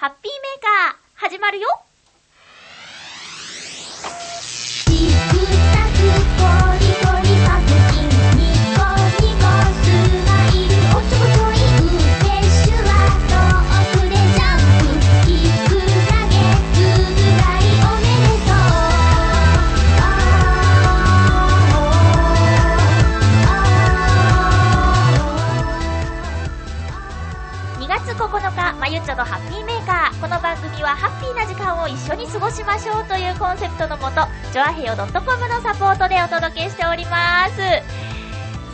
ハッピーメーカー、始まるよチクタクコリコリパクチンニコニコスマイルおっちょこちょいフレッシュは遠くでジャンプキック投げつぶらいおめでとう2月9日、まゆっちょのハッピーメー。組はハッピーな時間を一緒に過ごしましょうというコンセプトのもと、ジョアヘヨ .com のサポートでお届けしております。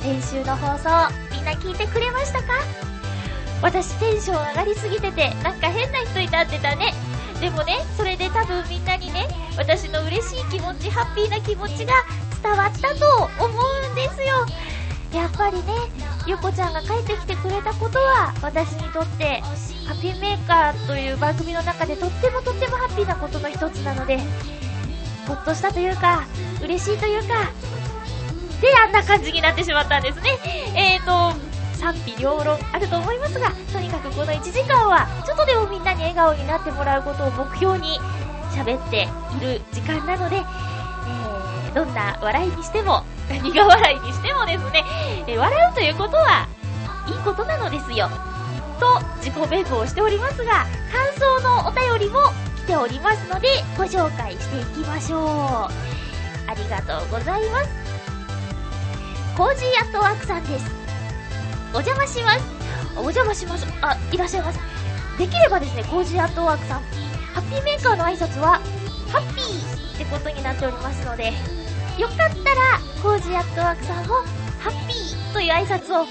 先週の放送、みんな聞いてくれましたか？私テンション上がりすぎてて、なんか変な人になってたね。でもね、それで多分みんなにね、私の嬉しい気持ち、ハッピーな気持ちが伝わったと思うんですよ。やっぱりね、ゆこちゃんが帰ってきてくれたことは、私にとって、ハッピーメーカーという番組の中でとってもとってもハッピーなことの一つなので、ほっとしたというか、嬉しいというか、で、あんな感じになってしまったんですね。えーと、賛否両論あると思いますが、とにかくこの1時間は、ちょっとでもみんなに笑顔になってもらうことを目標に喋っている時間なので、どんな笑いにしても、苦笑いにしてもですね、えー笑うということは、いいことなのですよ。と、自己弁護をしておりますが、感想のお便りも来ておりますので、ご紹介していきましょう。ありがとうございます。コージーアットワークさんです。お邪魔します。お邪魔します。あ、いらっしゃいます。できればですね、コージーアットワークさん、ハッピーメーカーの挨拶は、ハッピーってことになっておりますので、よかったら、コージーアットワークさんを、ハッピーという挨拶を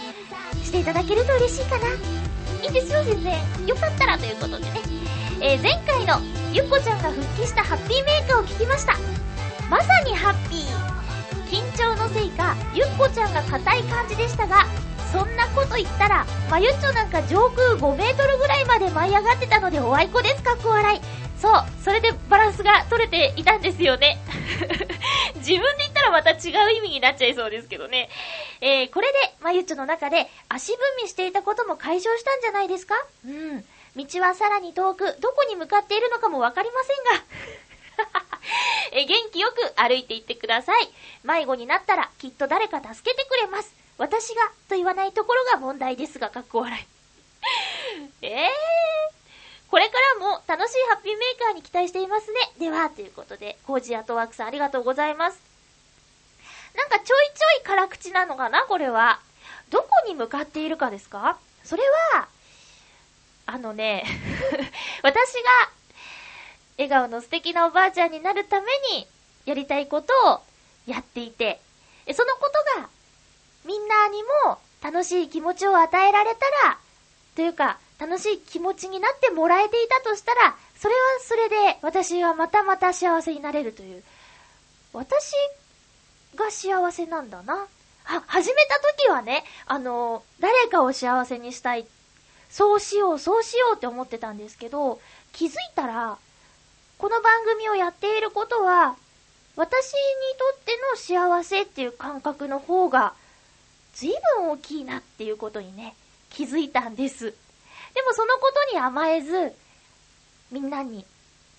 していただけると嬉しいかな。いいですよ、全然。よかったらということでね。えー前回のゆっこちゃんが復帰したハッピーメーカーを聞きました。まさにハッピー。緊張のせいか、ゆっこちゃんが硬い感じでしたが、そんなこと言ったら、まゆっちょなんか上空5メートルぐらいまで舞い上がってたのでおあいこです、かっこ笑い。そう、それでバランスが取れていたんですよね。自分で言ったらまた違う意味になっちゃいそうですけどね。えー、これで、まゆっちょの中で足踏みしていたことも解消したんじゃないですか？うん。道はさらに遠く、どこに向かっているのかもわかりませんが。えー元気よく歩いていってください。迷子になったらきっと誰か助けてくれます。私がと言わないところが問題ですが、かっこ笑い。えー。これからも楽しいハッピーメーカーに期待していますね。では、ということで、コージアトワークさんありがとうございます。なんかちょいちょい辛口なのかなこれは。どこに向かっているかですか？それは、あのね、私が笑顔の素敵なおばあちゃんになるためにやりたいことをやっていて、そのことがみんなにも楽しい気持ちを与えられたら、というか、楽しい気持ちになってもらえていたとしたら、それはそれで私はまたまた幸せになれるという。私が幸せなんだな。は、始めた時はね、あの、誰かを幸せにしたい。そうしよう、そうしようって思ってたんですけど、気づいたら、この番組をやっていることは、私にとっての幸せっていう感覚の方が、随分大きいなっていうことにね、気づいたんです。でもそのことに甘えず、みんなに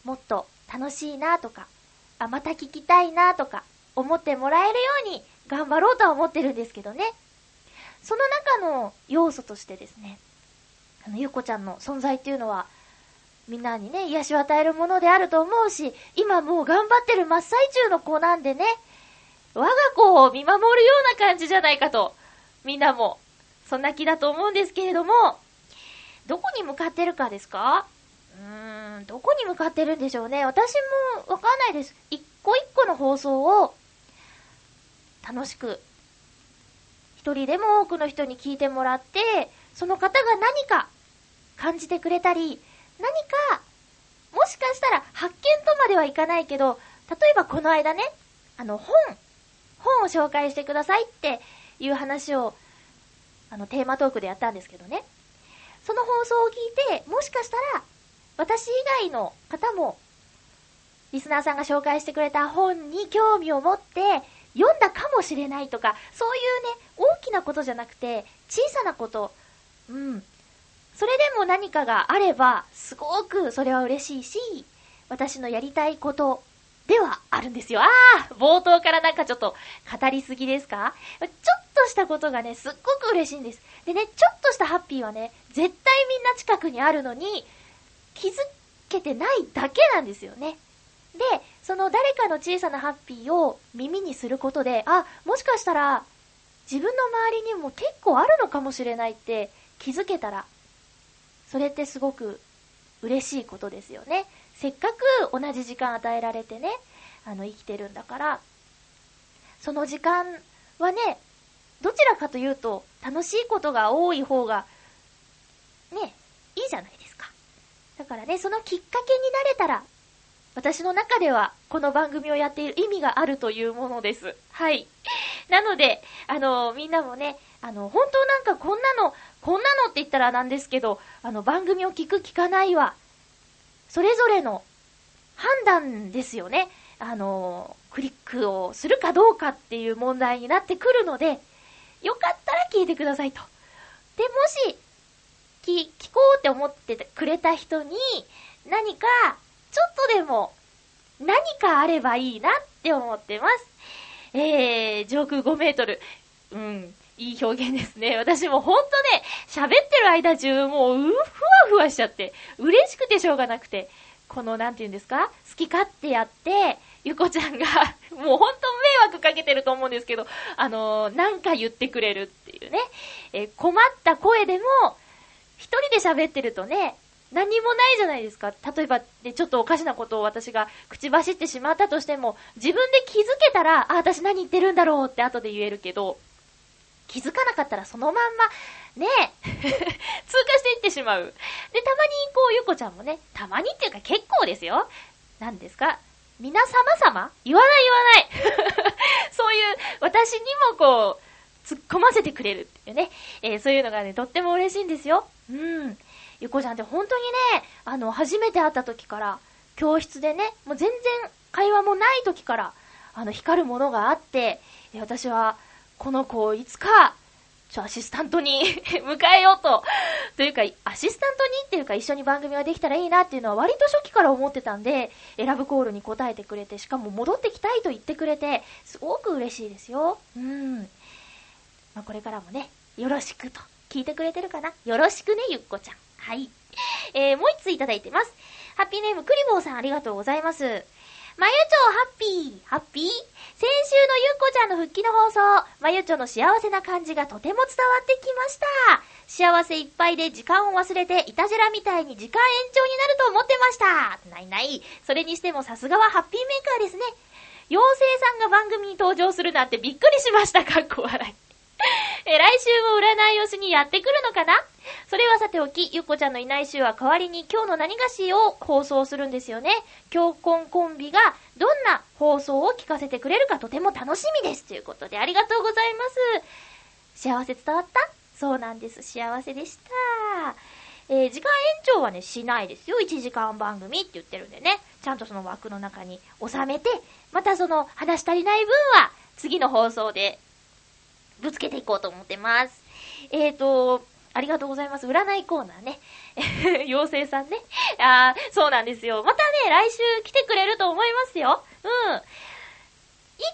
もっと楽しいなとか、あ、また聞きたいなとか、思ってもらえるように頑張ろうとは思ってるんですけどね。その中の要素としてですね、あの、ゆうこちゃんの存在っていうのは、みんなにね、癒しを与えるものであると思うし、今もう頑張ってる真っ最中の子なんでね、我が子を見守るような感じじゃないかと、みんなも、そんな気だと思うんですけれども、どこに向かってるかですか？うーん、どこに向かってるんでしょうね。私もわかんないです。一個一個の放送を、楽しく、一人でも多くの人に聞いてもらって、その方が何か感じてくれたり、何か、もしかしたら発見とまではいかないけど、例えばこの間ね、あの本、本を紹介してくださいっていう話を、あのテーマトークでやったんですけどね。その放送を聞いて、もしかしたら、私以外の方も、リスナーさんが紹介してくれた本に興味を持って、読んだかもしれないとか、そういうね、大きなことじゃなくて、小さなこと、うん、それでも何かがあれば、すごくそれは嬉しいし、私のやりたいことではあるんですよ。ああ冒頭からなんかちょっと語りすぎですか？ちょっとしたことがね、すっごく嬉しいんです。でね、ちょっとしたハッピーはね、絶対みんな近くにあるのに、気づけてないだけなんですよね。で、その誰かの小さなハッピーを耳にすることで、あ、もしかしたら、自分の周りにも結構あるのかもしれないって気づけたら、それってすごく嬉しいことですよね。せっかく同じ時間与えられてね、あの、生きてるんだから、その時間はね、どちらかというと、楽しいことが多い方が、ね、いいじゃないですか。だからね、そのきっかけになれたら、私の中では、この番組をやっている意味があるというものです。はい。なので、あの、みんなもね、あの、本当なんかこんなの、こんなのって言ったらなんですけど、あの、番組を聞く聞かないは、それぞれの判断ですよね。あの、クリックをするかどうかっていう問題になってくるので、よかったら聞いてくださいと。で、もし、き、聞こうって思ってくれた人に、何か、ちょっとでも、何かあればいいなって思ってます。えー、上空5メートル。うん、いい表現ですね。私もほんとね、喋ってる間中もう、うふわふわしちゃって、嬉しくてしょうがなくて、この、なんて言うんですか？好き勝手やって、ゆこちゃんが、もうほんと迷惑かけてると思うんですけど、あのーなんか言ってくれるっていうね。えー困った声でも、一人で喋ってるとね、何もないじゃないですか。例えば、ね、ちょっとおかしなことを私が口走ってしまったとしても、自分で気づけたら、あ、私何言ってるんだろうって後で言えるけど、気づかなかったらそのまんま、ねえ、通過していってしまう。で、たまにこう、ゆこちゃんもね、たまにっていうか結構ですよ。何ですか？皆様様？言わない言わない。そういう、私にもこう、突っ込ませてくれるっていうね。えーそういうのがね、とっても嬉しいんですよ。うん。ゆこちゃんって本当にね、あの、初めて会った時から、教室でね、もう全然会話もない時から、あの、光るものがあって、私は、この子をいつか、ちょ、アシスタントに 迎えようと。というか、アシスタントにっていうか、一緒に番組ができたらいいなっていうのは割と初期から思ってたんで、選ぶコールに答えてくれて、しかも戻ってきたいと言ってくれて、すごく嬉しいですよ。うん。まあ、これからもね、よろしくと。聞いてくれてるかな？よろしくね、ゆっこちゃん。はい。えー、もう一ついただいてます。ハッピーネーム、クリボーさんありがとうございます。まゆちょハッピー、ハッピー？先週のゆっこちゃんの復帰の放送、まゆちょの幸せな感じがとても伝わってきました。幸せいっぱいで時間を忘れて、いたじらみたいに時間延長になると思ってました。ないない。それにしてもさすがはハッピーメーカーですね。妖精さんが番組に登場するなんてびっくりしました。かっこ笑い。え、来週も占いをしにやってくるのかな？それはさておき、ゆっこちゃんのいない週は代わりに今日の何がしを放送するんですよね。京婚コンビがどんな放送を聞かせてくれるかとても楽しみです。ということでありがとうございます。幸せ伝わった？そうなんです。幸せでした。えー時間延長はね、しないですよ。1時間番組って言ってるんでね。ちゃんとその枠の中に収めて、またその話足りない分は次の放送でぶつけていこうと思ってます。えーと、ありがとうございます。占いコーナーね。妖精さんね。あーそうなんですよ。またね、来週来てくれると思いますよ。うん。いい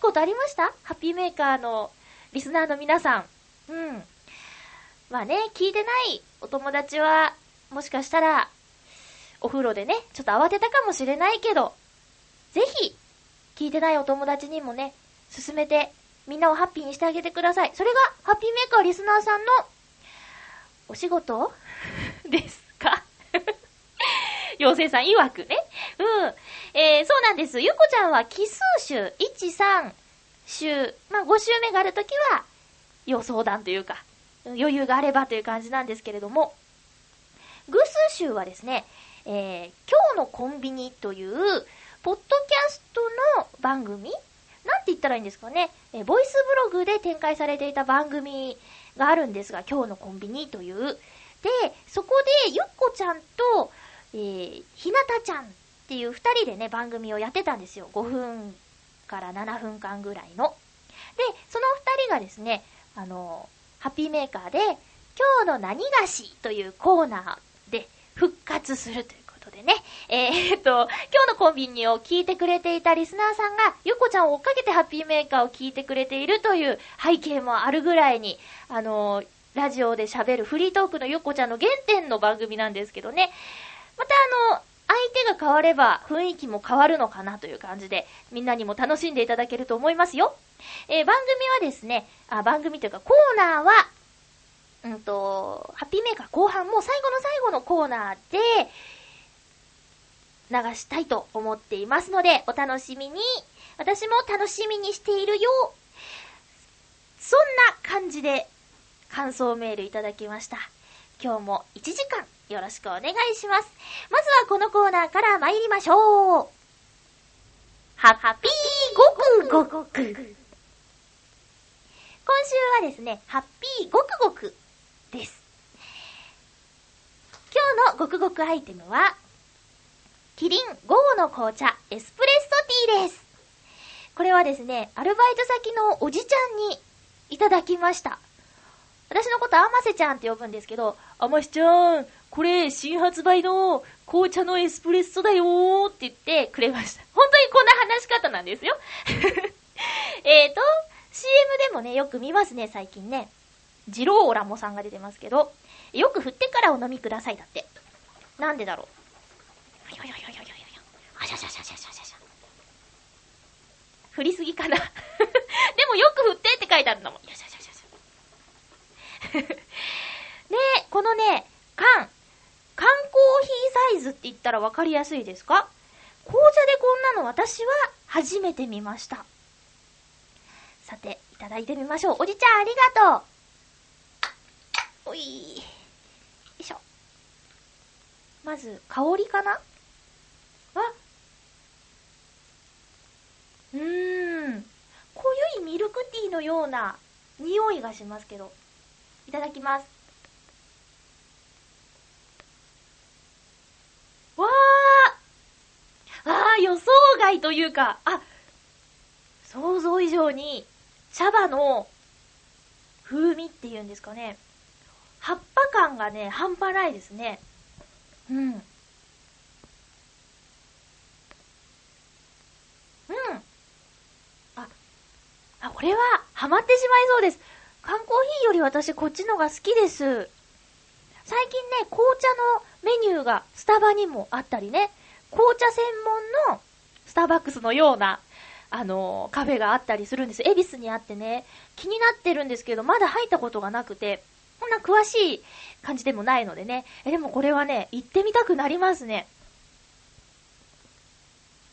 ことありました？ハッピーメーカーのリスナーの皆さん。うん。まあね、聞いてないお友達は、もしかしたら、お風呂でね、ちょっと慌てたかもしれないけど、ぜひ、聞いてないお友達にもね、進めて、みんなをハッピーにしてあげてください。それが、ハッピーメーカーリスナーさんの、お仕事？ですか？妖精さん曰くね。うん。えー、そうなんです。ゆこちゃんは奇数週、1、3週、まあ、5週目があるときは、予想談というか、余裕があればという感じなんですけれども、偶数週はですね、えー、今日のコンビニという、ポッドキャストの番組言ったらいいんですかね、えーボイスブログで展開されていた番組があるんですが、今日のコンビニという。で、そこで、ゆっこちゃんと、えー、ひなたちゃんっていう二人でね、番組をやってたんですよ。5分から7分間ぐらいの。で、その二人がですね、あの、ハッピーメーカーで今日の何がしというコーナーで復活するというでね。えー、っと、今日のコンビニを聞いてくれていたリスナーさんが、ゆっこちゃんを追っかけてハッピーメーカーを聞いてくれているという背景もあるぐらいに、あのーラジオで喋るフリートークのゆっこちゃんの原点の番組なんですけどね。またあの、相手が変われば雰囲気も変わるのかなという感じで、みんなにも楽しんでいただけると思いますよ。えー番組はですね、あ、番組というかコーナーは、うんと、ハッピーメーカー後半も最後の最後のコーナーで、流したいと思っていますので、お楽しみに。私も楽しみにしているよ。そんな感じで、感想メールいただきました。今日も1時間よろしくお願いします。まずはこのコーナーから参りましょう。ハッピーごくごく。今週はですね、ハッピーごくごくです。今日のごくごくアイテムは、キリン午後の紅茶エスプレッソティーです。これはですね、アルバイト先のおじちゃんにいただきました。私のことあませちゃんって呼ぶんですけど、あましちゃん、これ新発売の紅茶のエスプレッソだよーって言ってくれました。本当にこんな話し方なんですよ。えーと、CM でもね、よく見ますね、最近ね。ジローラモさんが出てますけど、よく振ってからお飲みくださいだって。なんでだろう。あしゃしゃしゃしゃしゃしゃしゃ。振りすぎかなでもよく振ってって書いてあるのも。よしよしよしよし。で、このね、缶。缶コーヒーサイズって言ったらわかりやすいですか紅茶でこんなの私は初めて見ました。さて、いただいてみましょう。おじちゃんありがとうおいよいしょ。まず、香りかなあうーん。濃ゆいミルクティーのような匂いがしますけど。いただきます。わーあー、予想外というか、あ、想像以上に茶葉の風味っていうんですかね。葉っぱ感がね、半端ないですね。うん。うん。あ、あ、これは、ハマってしまいそうです。缶コーヒーより私こっちのが好きです。最近ね、紅茶のメニューがスタバにもあったりね、紅茶専門のスターバックスのような、あのーカフェがあったりするんです。恵比寿にあってね、気になってるんですけど、まだ入ったことがなくて、こんな詳しい感じでもないのでね。え、でもこれはね、行ってみたくなりますね。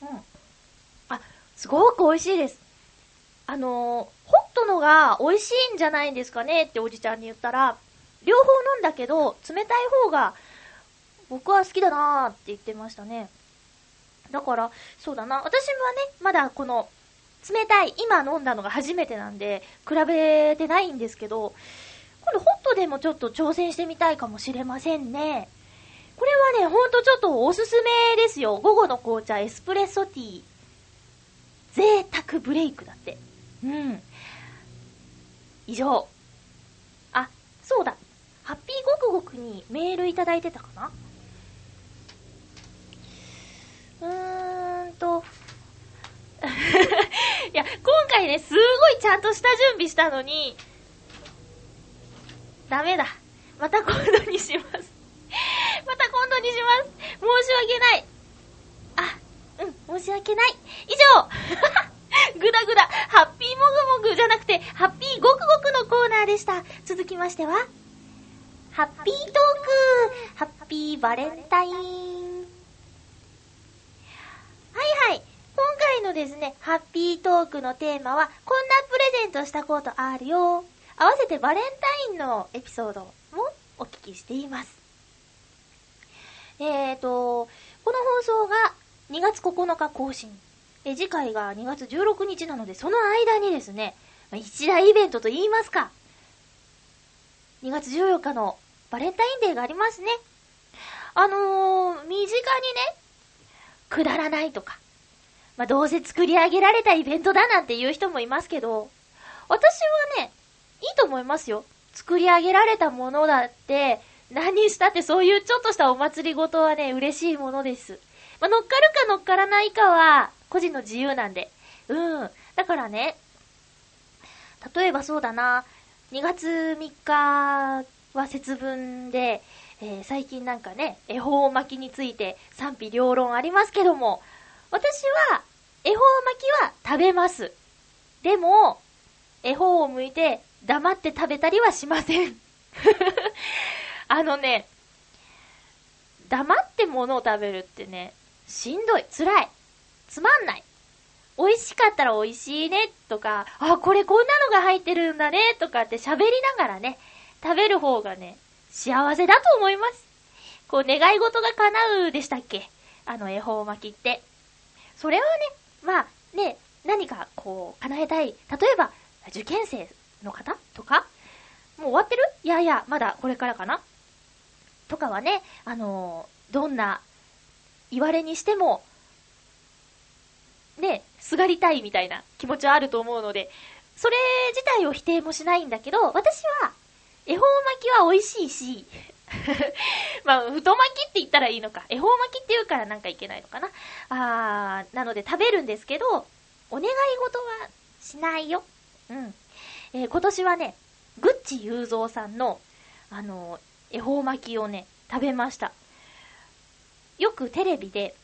うん。あ、すごく美味しいです。あのーホットのが美味しいんじゃないんですかねっておじちゃんに言ったら、両方飲んだけど、冷たい方が僕は好きだなーって言ってましたね。だから、そうだな。私はね、まだこの、冷たい、今飲んだのが初めてなんで、比べてないんですけど、今度ホットでもちょっと挑戦してみたいかもしれませんね。これはね、ほんとちょっとおすすめですよ。午後の紅茶エスプレッソティー。贅沢ブレイクだって。うん。以上。あ、そうだ。ハッピーごくごくにメールいただいてたかな？うーんと。いや、今回ね、すごいちゃんとした準備したのに、ダメだ。また今度にします。また今度にします。申し訳ない。あ、うん、申し訳ない。以上 ぐだぐだ、ハッピーもぐもぐじゃなくて、ハッピーごくごくのコーナーでした。続きましては、ハッピートークハッピーバレンタインはいはい。今回のですね、ハッピートークのテーマは、こんなプレゼントしたことあるよ。合わせてバレンタインのエピソードもお聞きしています。えーと、この放送が2月9日更新。え次回が2月16日なので、その間にですね、まあ一大イベントと言いますか、2月14日のバレンタインデーがありますね。あのー、身近にね、くだらないとか、まあ、どうせ作り上げられたイベントだなんて言う人もいますけど、私はね、いいと思いますよ。作り上げられたものだって、何したってそういうちょっとしたお祭りごとはね、嬉しいものです。まあ、乗っかるか乗っからないかは、個人の自由なんで。うん。だからね、例えばそうだな、2月3日は節分で、えー最近なんかね、恵方巻きについて賛否両論ありますけども、私は、恵方巻きは食べます。でも、恵方を剥いて黙って食べたりはしません。あのね、黙って物を食べるってね、しんどい、辛い、つまんない。美味しかったら美味しいね、とか、あ、これこんなのが入ってるんだね、とかって喋りながらね、食べる方がね、幸せだと思います。こう、願い事が叶うでしたっけ？あの、恵方巻きって。それはね、まあ、ね、何かこう、叶えたい。例えば、受験生の方？とか？もう終わってる？いやいや、まだこれからかな？とかはね、あのーどんな言われにしても、ね、すがりたいみたいな気持ちはあると思うので、それ自体を否定もしないんだけど、私は、恵方巻きは美味しいし、まあ、太巻きって言ったらいいのか。恵方巻きって言うからなんかいけないのかな。あー、なので食べるんですけど、お願い事はしないよ。うん。えー今年はね、グッチ雄三さんの、あのー恵方巻きをね、食べました。よくテレビで、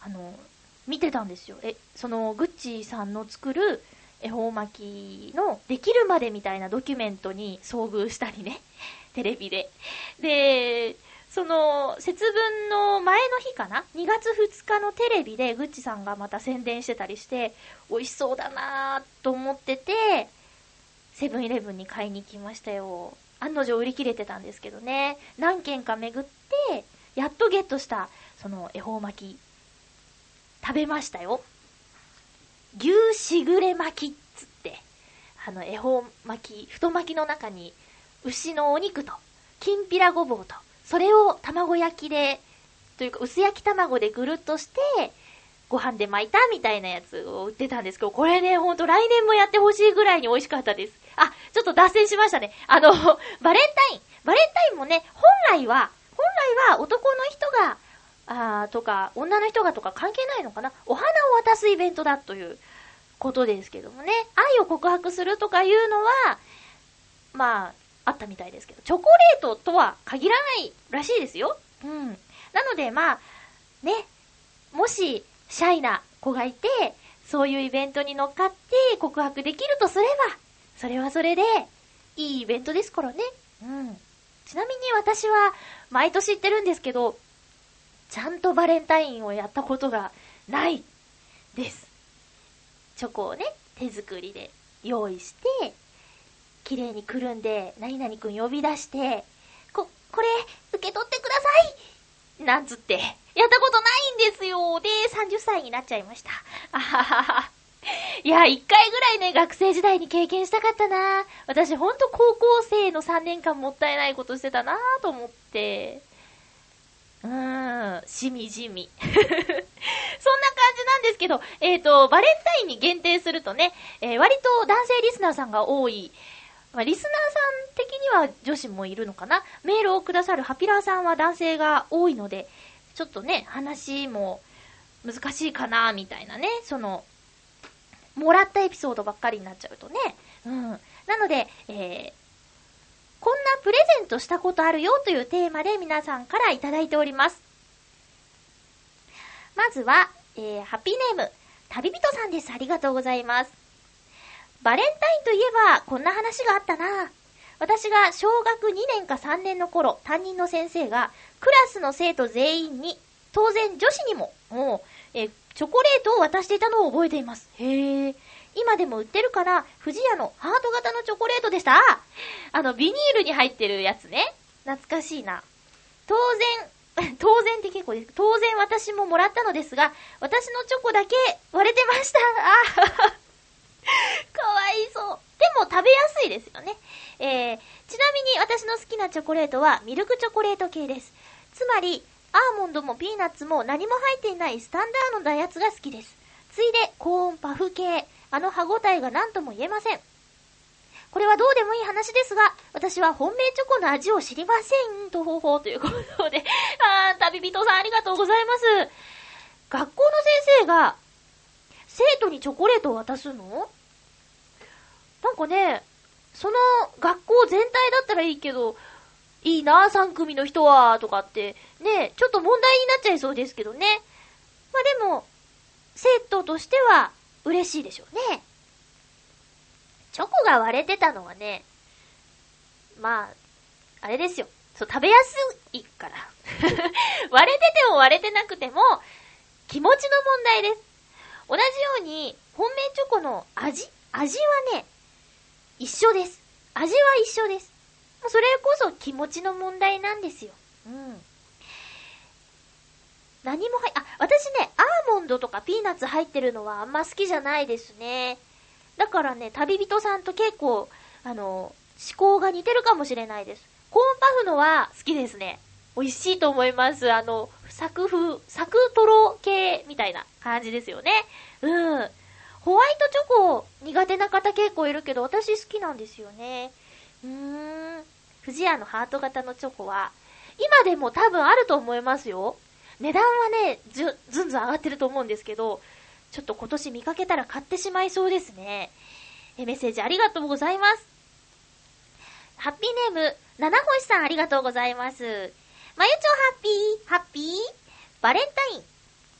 あのー見てたんですよ。え、その、グッチさんの作る恵方巻きのできるまでみたいなドキュメントに遭遇したりね。テレビで。で、その、節分の前の日かな ?2 月2日のテレビでグッチさんがまた宣伝してたりして、美味しそうだなぁと思ってて、セブンイレブンに買いに行きましたよ。案の定売り切れてたんですけどね。何軒か巡って、やっとゲットした、その恵方巻き、食べましたよ。牛しぐれ巻きっつって、あの、恵方巻き、太巻きの中に、牛のお肉と、きんぴらごぼうと、それを卵焼きで、というか薄焼き卵でぐるっとして、ご飯で巻いたみたいなやつを売ってたんですけど、これね、ほんと来年もやってほしいぐらいに美味しかったです。あ、ちょっと脱線しましたね。あの、バレンタイン。バレンタインもね、本来は、本来は男の人が、あーとか、女の人がとか関係ないのかな？お花を渡すイベントだということですけどもね。愛を告白するとかいうのは、まあ、あったみたいですけど、チョコレートとは限らないらしいですよ。うん。なので、まあ、ね、もし、シャイな子がいて、そういうイベントに乗っかって告白できるとすれば、それはそれで、いいイベントですからね。うん。ちなみに私は、毎年言ってるんですけど、ちゃんとバレンタインをやったことがないです。チョコをね、手作りで用意して、綺麗にくるんで、何々くん呼び出して、こ、これ、受け取ってくださいなんつって、やったことないんですよで、30歳になっちゃいました。あははは。いや、一回ぐらいね、学生時代に経験したかったな私ほんと高校生の3年間もったいないことしてたなと思って。うーん、しみじみ。そんな感じなんですけど、えっ、と、バレンタインに限定するとね、えー割と男性リスナーさんが多い、まあ、リスナーさん的には女子もいるのかなメールをくださるハピラーさんは男性が多いので、ちょっとね、話も難しいかなみたいなね、その、もらったエピソードばっかりになっちゃうとね。うん。なので、えー、こんなプレゼントしたことあるよというテーマで皆さんからいただいております。まずは、えー、ハッピーネーム、旅人さんです。ありがとうございます。バレンタインといえば、こんな話があったな私が小学2年か3年の頃、担任の先生が、クラスの生徒全員に、当然女子にも、もう、えーチョコレートを渡していたのを覚えています。へえ。今でも売ってるかな富士屋のハート型のチョコレートでした。ああの、ビニールに入ってるやつね。懐かしいな。当然、当然って結構です。当然私ももらったのですが、私のチョコだけ割れてました。あ かわいそう。でも食べやすいですよね。えー、ちなみに私の好きなチョコレートはミルクチョコレート系です。つまり、アーモンドもピーナッツも何も入っていないスタンダードなやつが好きです。ついで、コーンパフ系、あの歯ごたえが何とも言えません。これはどうでもいい話ですが、私は本命チョコの味を知りません。と方法ということで、あー、旅人さんありがとうございます。学校の先生が、生徒にチョコレートを渡すの？なんかね、その学校全体だったらいいけど、いいな、3組の人は、とかって、ね、ちょっと問題になっちゃいそうですけどね。まあでも、生徒としては嬉しいでしょうね。チョコが割れてたのはね、まあ、あれですよ。そう、食べやすいから。割れてても割れてなくても、気持ちの問題です。同じように、本命チョコの味味はね、一緒です。味は一緒です。それこそ気持ちの問題なんですよ。うん。何も入、あ、私ね、アーモンドとかピーナッツ入ってるのはあんま好きじゃないですね。だからね、旅人さんと結構、あの、思考が似てるかもしれないです。コーンパフのは好きですね。美味しいと思います。あの、サク風、サクトロ系みたいな感じですよね。うん。ホワイトチョコ苦手な方結構いるけど、私好きなんですよね。うーん。富士屋のハート型のチョコは、今でも多分あると思いますよ。値段はね、ず、ずんずん上がってると思うんですけど、ちょっと今年見かけたら買ってしまいそうですね。え、メッセージありがとうございます。ハッピーネーム、七星さんありがとうございます。まゆちょハッピー、ハッピー？バレンタイン。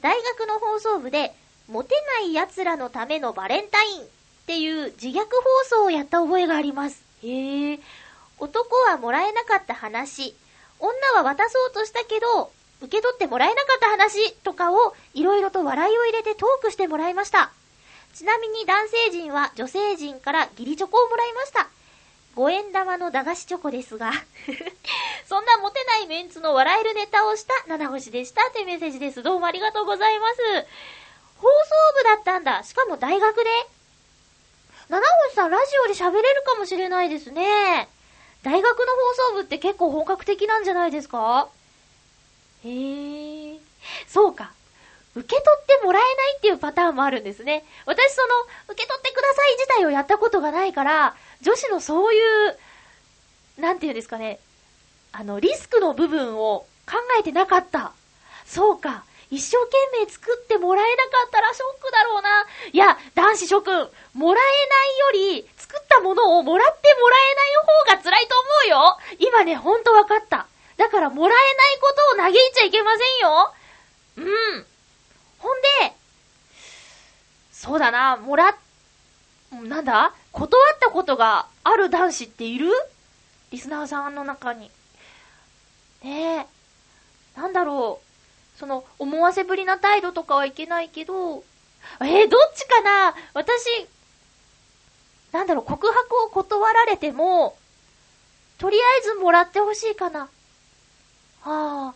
大学の放送部で、モテない奴らのためのバレンタインっていう自虐放送をやった覚えがあります。へえ。男はもらえなかった話。女は渡そうとしたけど、受け取ってもらえなかった話とかをいろいろと笑いを入れてトークしてもらいました。ちなみに男性陣は女性陣から義理チョコをもらいました。5円玉の駄菓子チョコですが そんなモテないメンツの笑えるネタをした七星でしたというメッセージです。どうもありがとうございます。放送部だったんだ。しかも大学で。七星さんラジオで喋れるかもしれないですね。大学の放送部って結構本格的なんじゃないですか？へえ。そうか。受け取ってもらえないっていうパターンもあるんですね。私その、受け取ってください自体をやったことがないから、女子のそういう、なんていうんですかね。あの、リスクの部分を考えてなかった。そうか。一生懸命作ってもらえなかったらショックだろうな。いや、男子諸君、もらえないより、作ったものをもらってもらえない方が辛いと思うよ。今ね、ほんとわかった。だからもらえないことを嘆いちゃいけませんよ。うん。ほんで、そうだな、もら、なんだ？断ったことがある男子っている？リスナーさんの中に。ねえ。なんだろう。その、思わせぶりな態度とかはいけないけど、えー、どっちかな？私、なんだろう、告白を断られても、とりあえずもらってほしいかな。は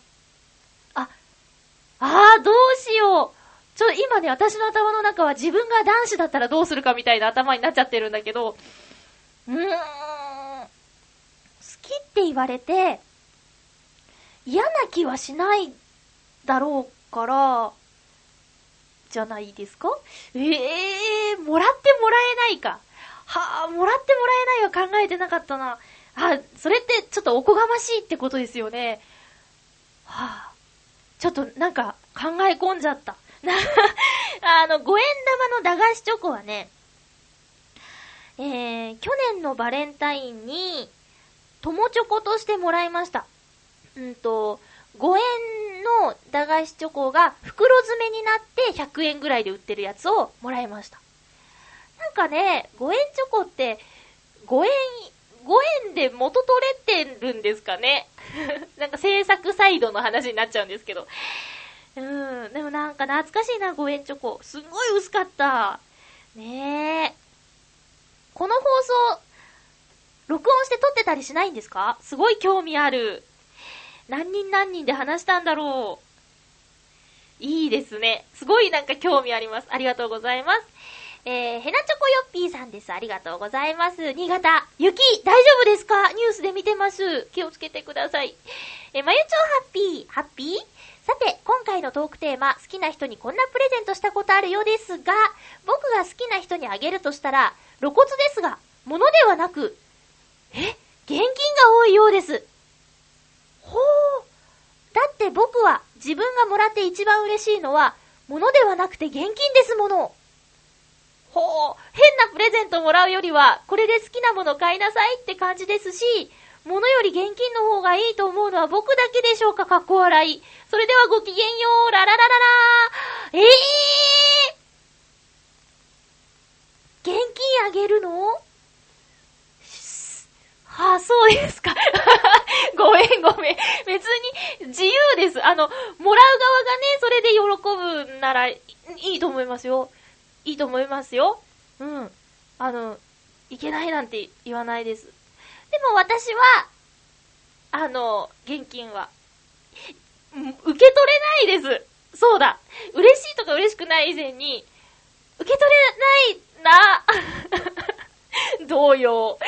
あ。あ、ああ、どうしよう。ちょ、今ね、私の頭の中は自分が男子だったらどうするかみたいな頭になっちゃってるんだけど、うーん、好きって言われて、嫌な気はしないだろうから、じゃないですか？ええー、もらってもらえないか。はあ、もらってもらえないは考えてなかったな。あ、それってちょっとおこがましいってことですよね。はあ、ちょっとなんか考え込んじゃった。あの、五円玉の駄菓子チョコはね、えー、去年のバレンタインに、友チョコとしてもらいました。うんと、5円の駄菓子チョコが袋詰めになって100円ぐらいで売ってるやつをもらいました。なんかね、5円チョコって、5円円で元取れてるんですかね？なんか制作サイドの話になっちゃうんですけど。うん、でもなんか懐かしいな、5円チョコ。すんごい薄かった。ねえ。この放送、録音して撮ってたりしないんですか？すごい興味ある。何人何人で話したんだろう。いいですね。すごいなんか興味あります。ありがとうございます。えー、ヘナチョコヨッピーさんです。ありがとうございます。新潟、雪、大丈夫ですか？ニュースで見てます。気をつけてください。えー、まゆちょハッピー、ハッピー？さて、今回のトークテーマ、好きな人にこんなプレゼントしたことあるようですが、僕が好きな人にあげるとしたら、露骨ですが、物ではなく、え、現金が多いようです。ほう。だって僕は自分がもらって一番嬉しいのは、物ではなくて現金ですもの。ほう。変なプレゼントもらうよりは、これで好きなもの買いなさいって感じですし、物より現金の方がいいと思うのは僕だけでしょうか、かっこ笑い。それではごきげんよう、ラララララえぇ、ー、現金あげるの？はあ、そうですか。ごめんごめん。別に自由です。あの、もらう側がね、それで喜ぶならいいと思いますよ。いいと思いますよ。うん。あの、いけないなんて言わないです。でも私は、あの、現金は、受け取れないです。そうだ。嬉しいとか嬉しくない以前に、受け取れないな。同様。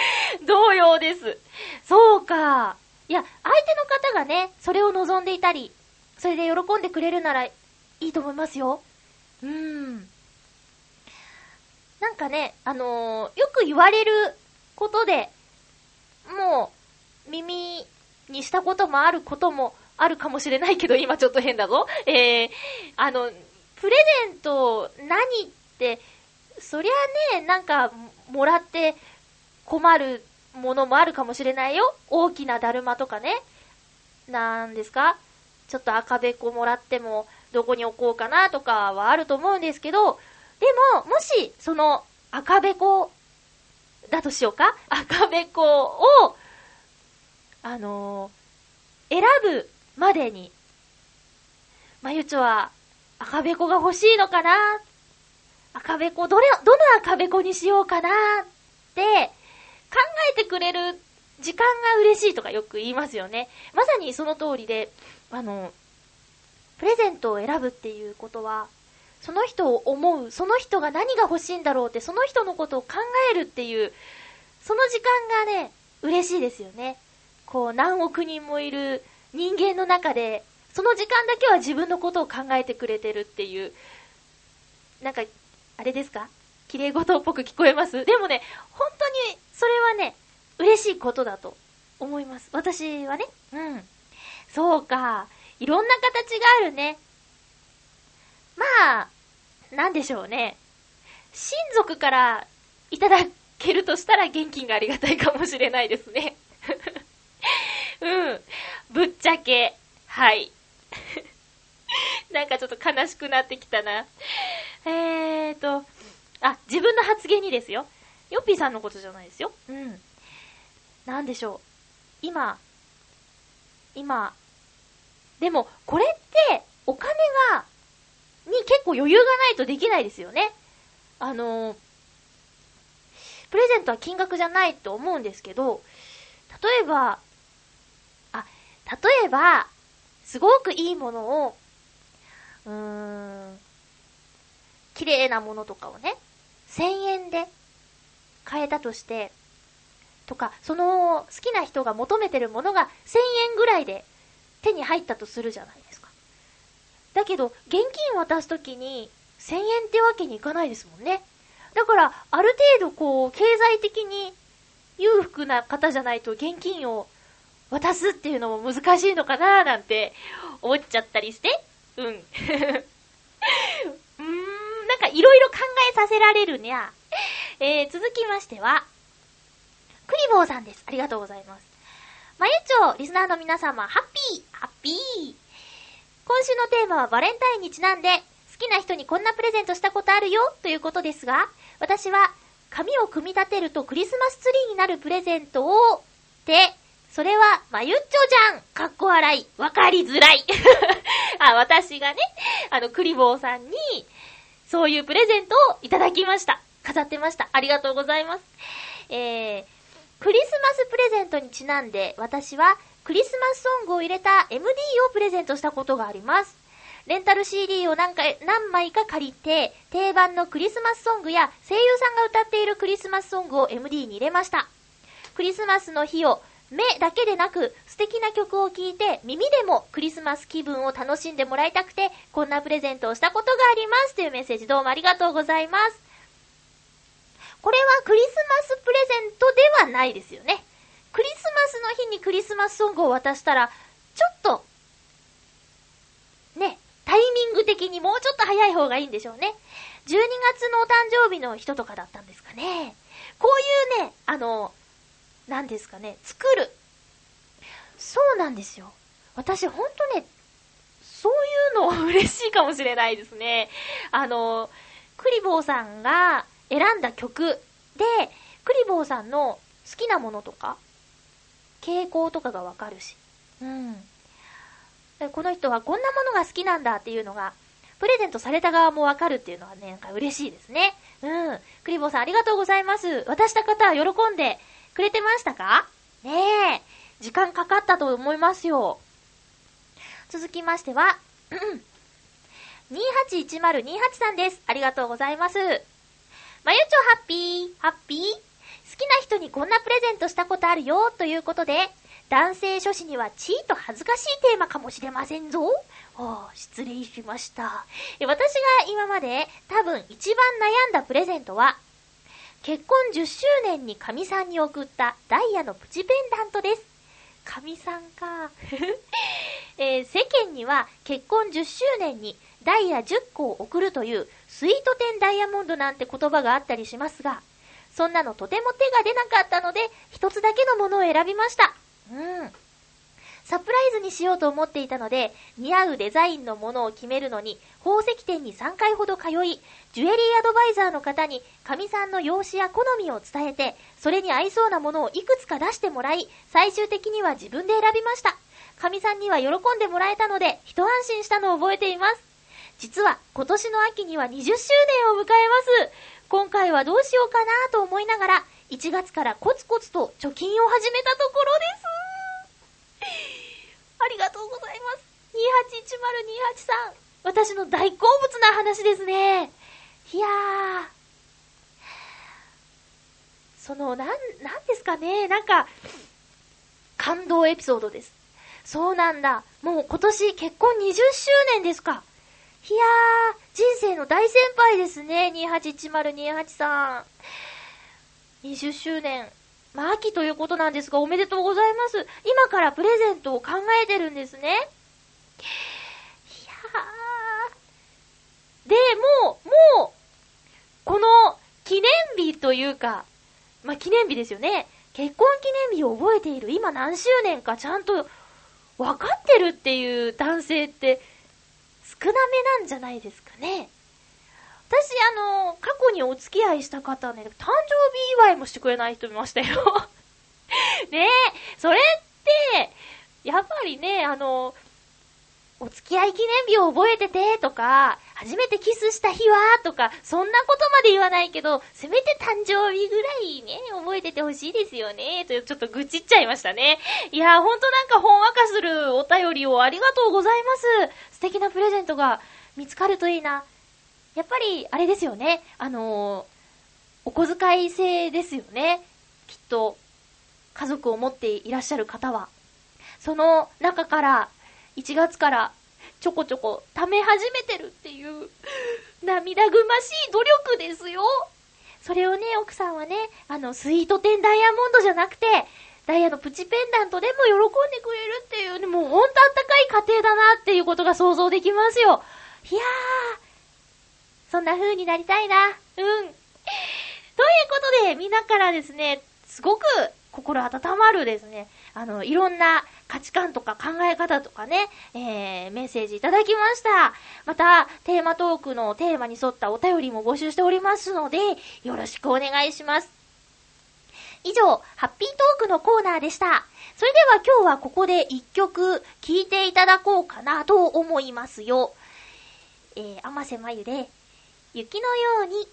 同様です。そうか。いや、相手の方がね、それを望んでいたり、それで喜んでくれるならいいと思いますよ。うーん。なんかね、あのーよく言われることで、もう、耳にしたこともあることもあるかもしれないけど、今ちょっと変だぞ。えー、あの、プレゼント何って、そりゃね、なんか、もらって困るものもあるかもしれないよ。大きなだるまとかね。なんですか？ちょっと赤べこもらっても、どこに置こうかなとかはあると思うんですけど、でも、もし、その、赤べこ、だとしようか？赤べこを、あのー選ぶまでに、まゆちょは、赤べこが欲しいのかな？赤べこ、どれ、どの赤べこにしようかなって、考えてくれる時間が嬉しいとかよく言いますよね。まさにその通りで、あの、プレゼントを選ぶっていうことは、その人を思う、その人が何が欲しいんだろうって、その人のことを考えるっていう、その時間がね、嬉しいですよね。こう、何億人もいる人間の中で、その時間だけは自分のことを考えてくれてるっていう、なんか、あれですか？綺麗事っぽく聞こえます？でもね、本当に、それはね、嬉しいことだと思います。私はね。うん。そうか。いろんな形があるね。まあ、なんでしょうね。親族からいただけるとしたら現金がありがたいかもしれないですね。うん。ぶっちゃけ、はい。なんかちょっと悲しくなってきたな。えーと、あ、自分の発言にですよ。ヨッピーさんのことじゃないですよ。うん。なんでしょう。今、今、でも、これって、お金が、に結構余裕がないとできないですよね。あのープレゼントは金額じゃないと思うんですけど、例えば、あ、例えば、すごくいいものを、うーん、綺麗なものとかをね、1000円で買えたとして、とか、その好きな人が求めてるものが1000円ぐらいで手に入ったとするじゃないですか。だけど、現金渡すときに1000円ってわけにいかないですもんね。だから、ある程度こう、経済的に裕福な方じゃないと現金を渡すっていうのも難しいのかなーなんて思っちゃったりして。うん。うーん、なんかいろいろ考えさせられるにゃ。えー、続きましては、クリボーさんです。ありがとうございます。まゆちょ、リスナーの皆様、ハッピー、ハッピー。今週のテーマはバレンタインにちなんで、好きな人にこんなプレゼントしたことあるよということですが、私は、紙を組み立てるとクリスマスツリーになるプレゼントを、で、それは、まゆっちょじゃんかっこ笑い。わかりづらい。あ、私がね、あの、クリボーさんに、そういうプレゼントをいただきました。飾ってました。ありがとうございます。えー、クリスマスプレゼントにちなんで、私はクリスマスソングを入れた MD をプレゼントしたことがあります。レンタル CD を何回、何枚か借りて、定番のクリスマスソングや声優さんが歌っているクリスマスソングを MD に入れました。クリスマスの日を目だけでなく素敵な曲を聴いて耳でもクリスマス気分を楽しんでもらいたくてこんなプレゼントをしたことがありますというメッセージどうもありがとうございます。これはクリスマスプレゼントではないですよね。クリスマスの日にクリスマスソングを渡したら、ちょっと、ね、タイミング的にもうちょっと早い方がいいんでしょうね。12月のお誕生日の人とかだったんですかね。こういうね、あの、何ですかね、作る。そうなんですよ。私ほんとね、そういうの嬉しいかもしれないですね。あの、クリボーさんが選んだ曲で、クリボーさんの好きなものとか、傾向とかがわかるし。うん。この人はこんなものが好きなんだっていうのが、プレゼントされた側もわかるっていうのはね、なんか嬉しいですね。うん。クリボーさんありがとうございます。渡した方は喜んでくれてましたか？ねえ。時間かかったと思いますよ。続きましては、281028さんです。ありがとうございます。まゆちょハッピー、ハッピー好きな人にこんなプレゼントしたことあるよ、ということで、男性諸子にはちーと恥ずかしいテーマかもしれませんぞ。ああ、失礼しました。私が今まで多分一番悩んだプレゼントは、結婚10周年に神さんに送ったダイヤのプチペンダントです。神さんか。えー、世間には結婚10周年にダイヤ10個を送るというスイートテンダイヤモンドなんて言葉があったりしますが、そんなのとても手が出なかったので、一つだけのものを選びました。うん。サプライズにしようと思っていたので、似合うデザインのものを決めるのに、宝石店に3回ほど通い、ジュエリーアドバイザーの方に、神さんの容姿や好みを伝えて、それに合いそうなものをいくつか出してもらい、最終的には自分で選びました。神さんには喜んでもらえたので、一安心したのを覚えています。実は、今年の秋には20周年を迎えます。今回はどうしようかなと思いながら、1月からコツコツと貯金を始めたところです。ありがとうございます。281028さん。私の大好物な話ですね。いやー。その、なん、なんですかね。なんか、感動エピソードです。そうなんだ。もう今年結婚20周年ですか。いやー、人生の大先輩ですね。281028さん。20周年。まあ、秋ということなんですが、おめでとうございます。今からプレゼントを考えてるんですね。いやー。で、もう、もう、この記念日というか、まあ、記念日ですよね。結婚記念日を覚えている今何周年かちゃんと分かってるっていう男性って少なめなんじゃないですかね。私、あの、過去にお付き合いした方ね、誕生日祝いもしてくれない人いましたよ。ねえ、それって、やっぱりね、あの、お付き合い記念日を覚えてて、とか、初めてキスした日は、とか、そんなことまで言わないけど、せめて誕生日ぐらいね、覚えててほしいですよね、とちょっと愚痴っちゃいましたね。いやー、ほんとなんかほんわかするお便りをありがとうございます。素敵なプレゼントが見つかるといいな。やっぱり、あれですよね、あのー、お小遣い制ですよね。きっと、家族を持っていらっしゃる方は。その中から1月からちょこちょこ貯め始めてるっていう、涙ぐましい努力ですよ。それをね、奥さんはね、あの、スイートテンダイヤモンドじゃなくて、ダイヤのプチペンダントでも喜んでくれるっていうね、もうほんとあったかい家庭だなっていうことが想像できますよ。いやー、そんな風になりたいな。うん。ということで、みんなからですね、すごく心温まるですね、あの、いろんな価値観とか考え方とかね、えー、メッセージいただきました。また、テーマトークのテーマに沿ったお便りも募集しておりますので、よろしくお願いします。以上、ハッピートークのコーナーでした。それでは今日はここで一曲聴いていただこうかなと思いますよ。えー、甘瀬まゆで、雪のように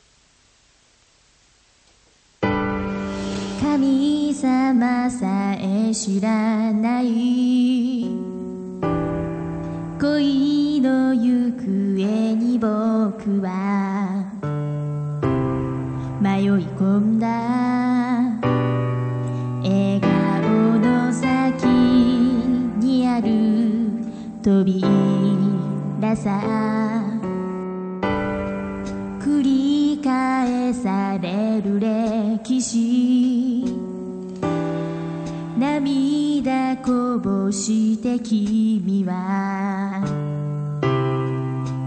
様さえ知らない恋の行方に僕は迷い込んだ。笑顔の先にある扉さ。繰り返されれる歴史。こぼして君は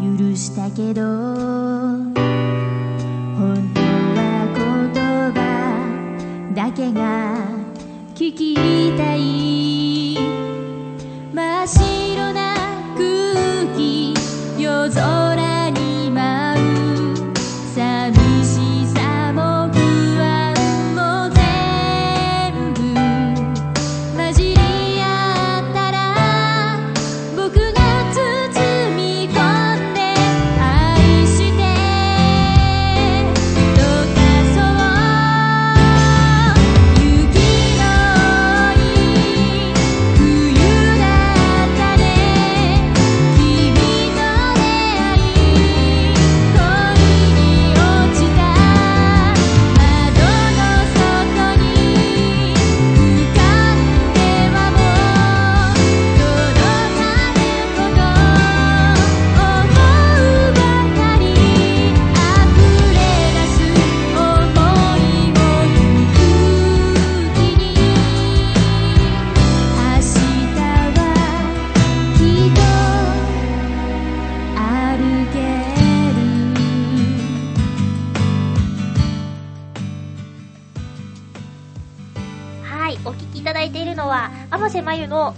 許したけど本当は言葉だけが聞きたい真っ白な空気夜空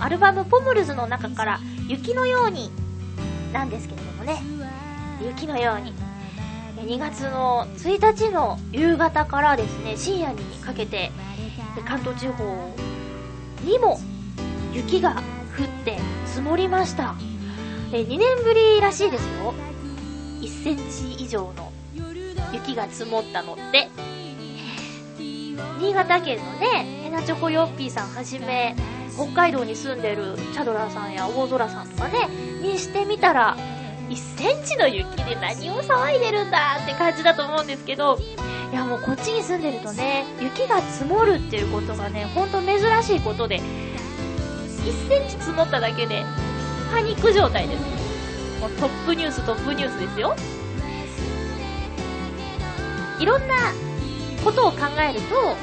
アルバムポムルズの中から、雪のように、なんですけれどもね、雪のように。2月の1日の夕方からですね、深夜にかけて、関東地方にも雪が降って積もりました。2年ぶりらしいですよ。1センチ以上の雪が積もったのって。新潟県のね、ヘナチョコヨッピーさんはじめ、北海道に住んでるチャドラーさんや大空さんとかね、にしてみたら、1センチの雪で何を騒いでるんだって感じだと思うんですけど、いやもうこっちに住んでるとね、雪が積もるっていうことがね、ほんと珍しいことで、1センチ積もっただけで、パニック状態です。もうトップニューストップニュースですよ。いろんなことを考えると、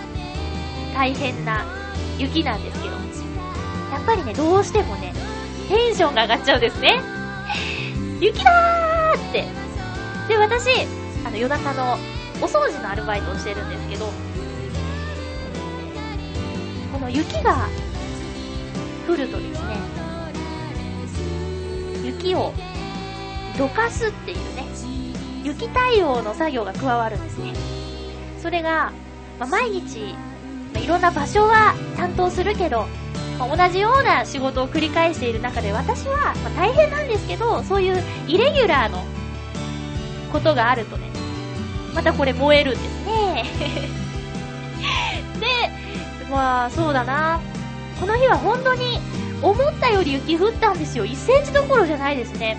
大変な雪なんですけど、やっぱりね、どうしてもね、テンションが上がっちゃうんですね。雪だーって。で、私、あの、夜中のお掃除のアルバイトをしてるんですけど、この雪が降るとですね、雪をどかすっていうね、雪対応の作業が加わるんですね。それが、まあ毎日、まあいろんな場所は担当するけど、ま同じような仕事を繰り返している中で私は、まあ大変なんですけど、そういうイレギュラーのことがあるとね、またこれ燃えるんですね。で、まあそうだな。この日は本当に思ったより雪降ったんですよ。1センチどころじゃないですね。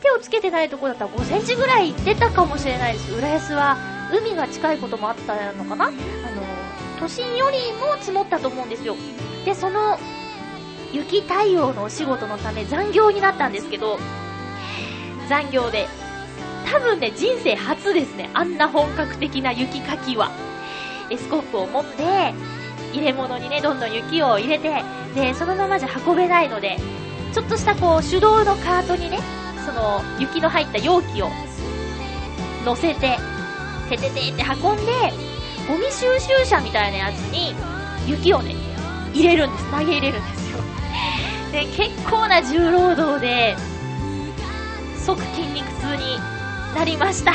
手をつけてないとこだったら5センチぐらい行ってたかもしれないです。浦安は海が近いこともあったのかな、都心よりも積もったと思うんですよ。で、その雪対応のお仕事のため残業になったんですけど、残業で、多分ね、人生初ですね。あんな本格的な雪かきは。エスコップを持って、入れ物にね、どんどん雪を入れて、で、そのままじゃ運べないので、ちょっとしたこう、手動のカートにね、その、雪の入った容器を乗せて、てててって運んで、ゴミ収集車みたいなやつに、雪をね、入れるんです。投げ入れるんですよ。で、結構な重労働で、即筋肉痛になりました。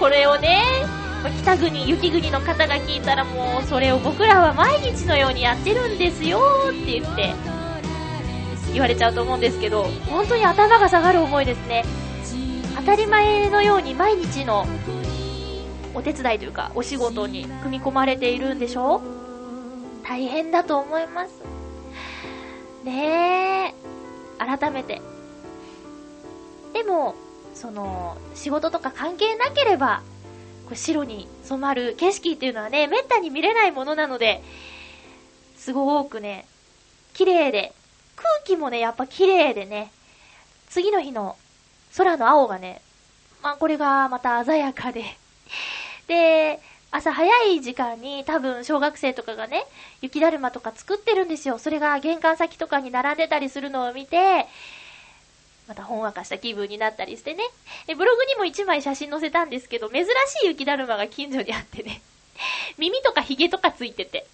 これをね、北国、雪国の方が聞いたらもう、それを僕らは毎日のようにやってるんですよって言って、言われちゃうと思うんですけど、本当に頭が下がる思いですね。当たり前のように毎日のお手伝いというか、お仕事に組み込まれているんでしょ大変だと思います。ねえ、改めて。でも、その、仕事とか関係なければ、こう白に染まる景色っていうのはね、めったに見れないものなので、すごくね、綺麗で、空気もね、やっぱ綺麗でね、次の日の空の青がね、まあこれがまた鮮やかで、で、朝早い時間に多分小学生とかがね、雪だるまとか作ってるんですよ。それが玄関先とかに並んでたりするのを見て、またほんわかした気分になったりしてね。えブログにも一枚写真載せたんですけど、珍しい雪だるまが近所にあってね。耳とか髭とかついてて。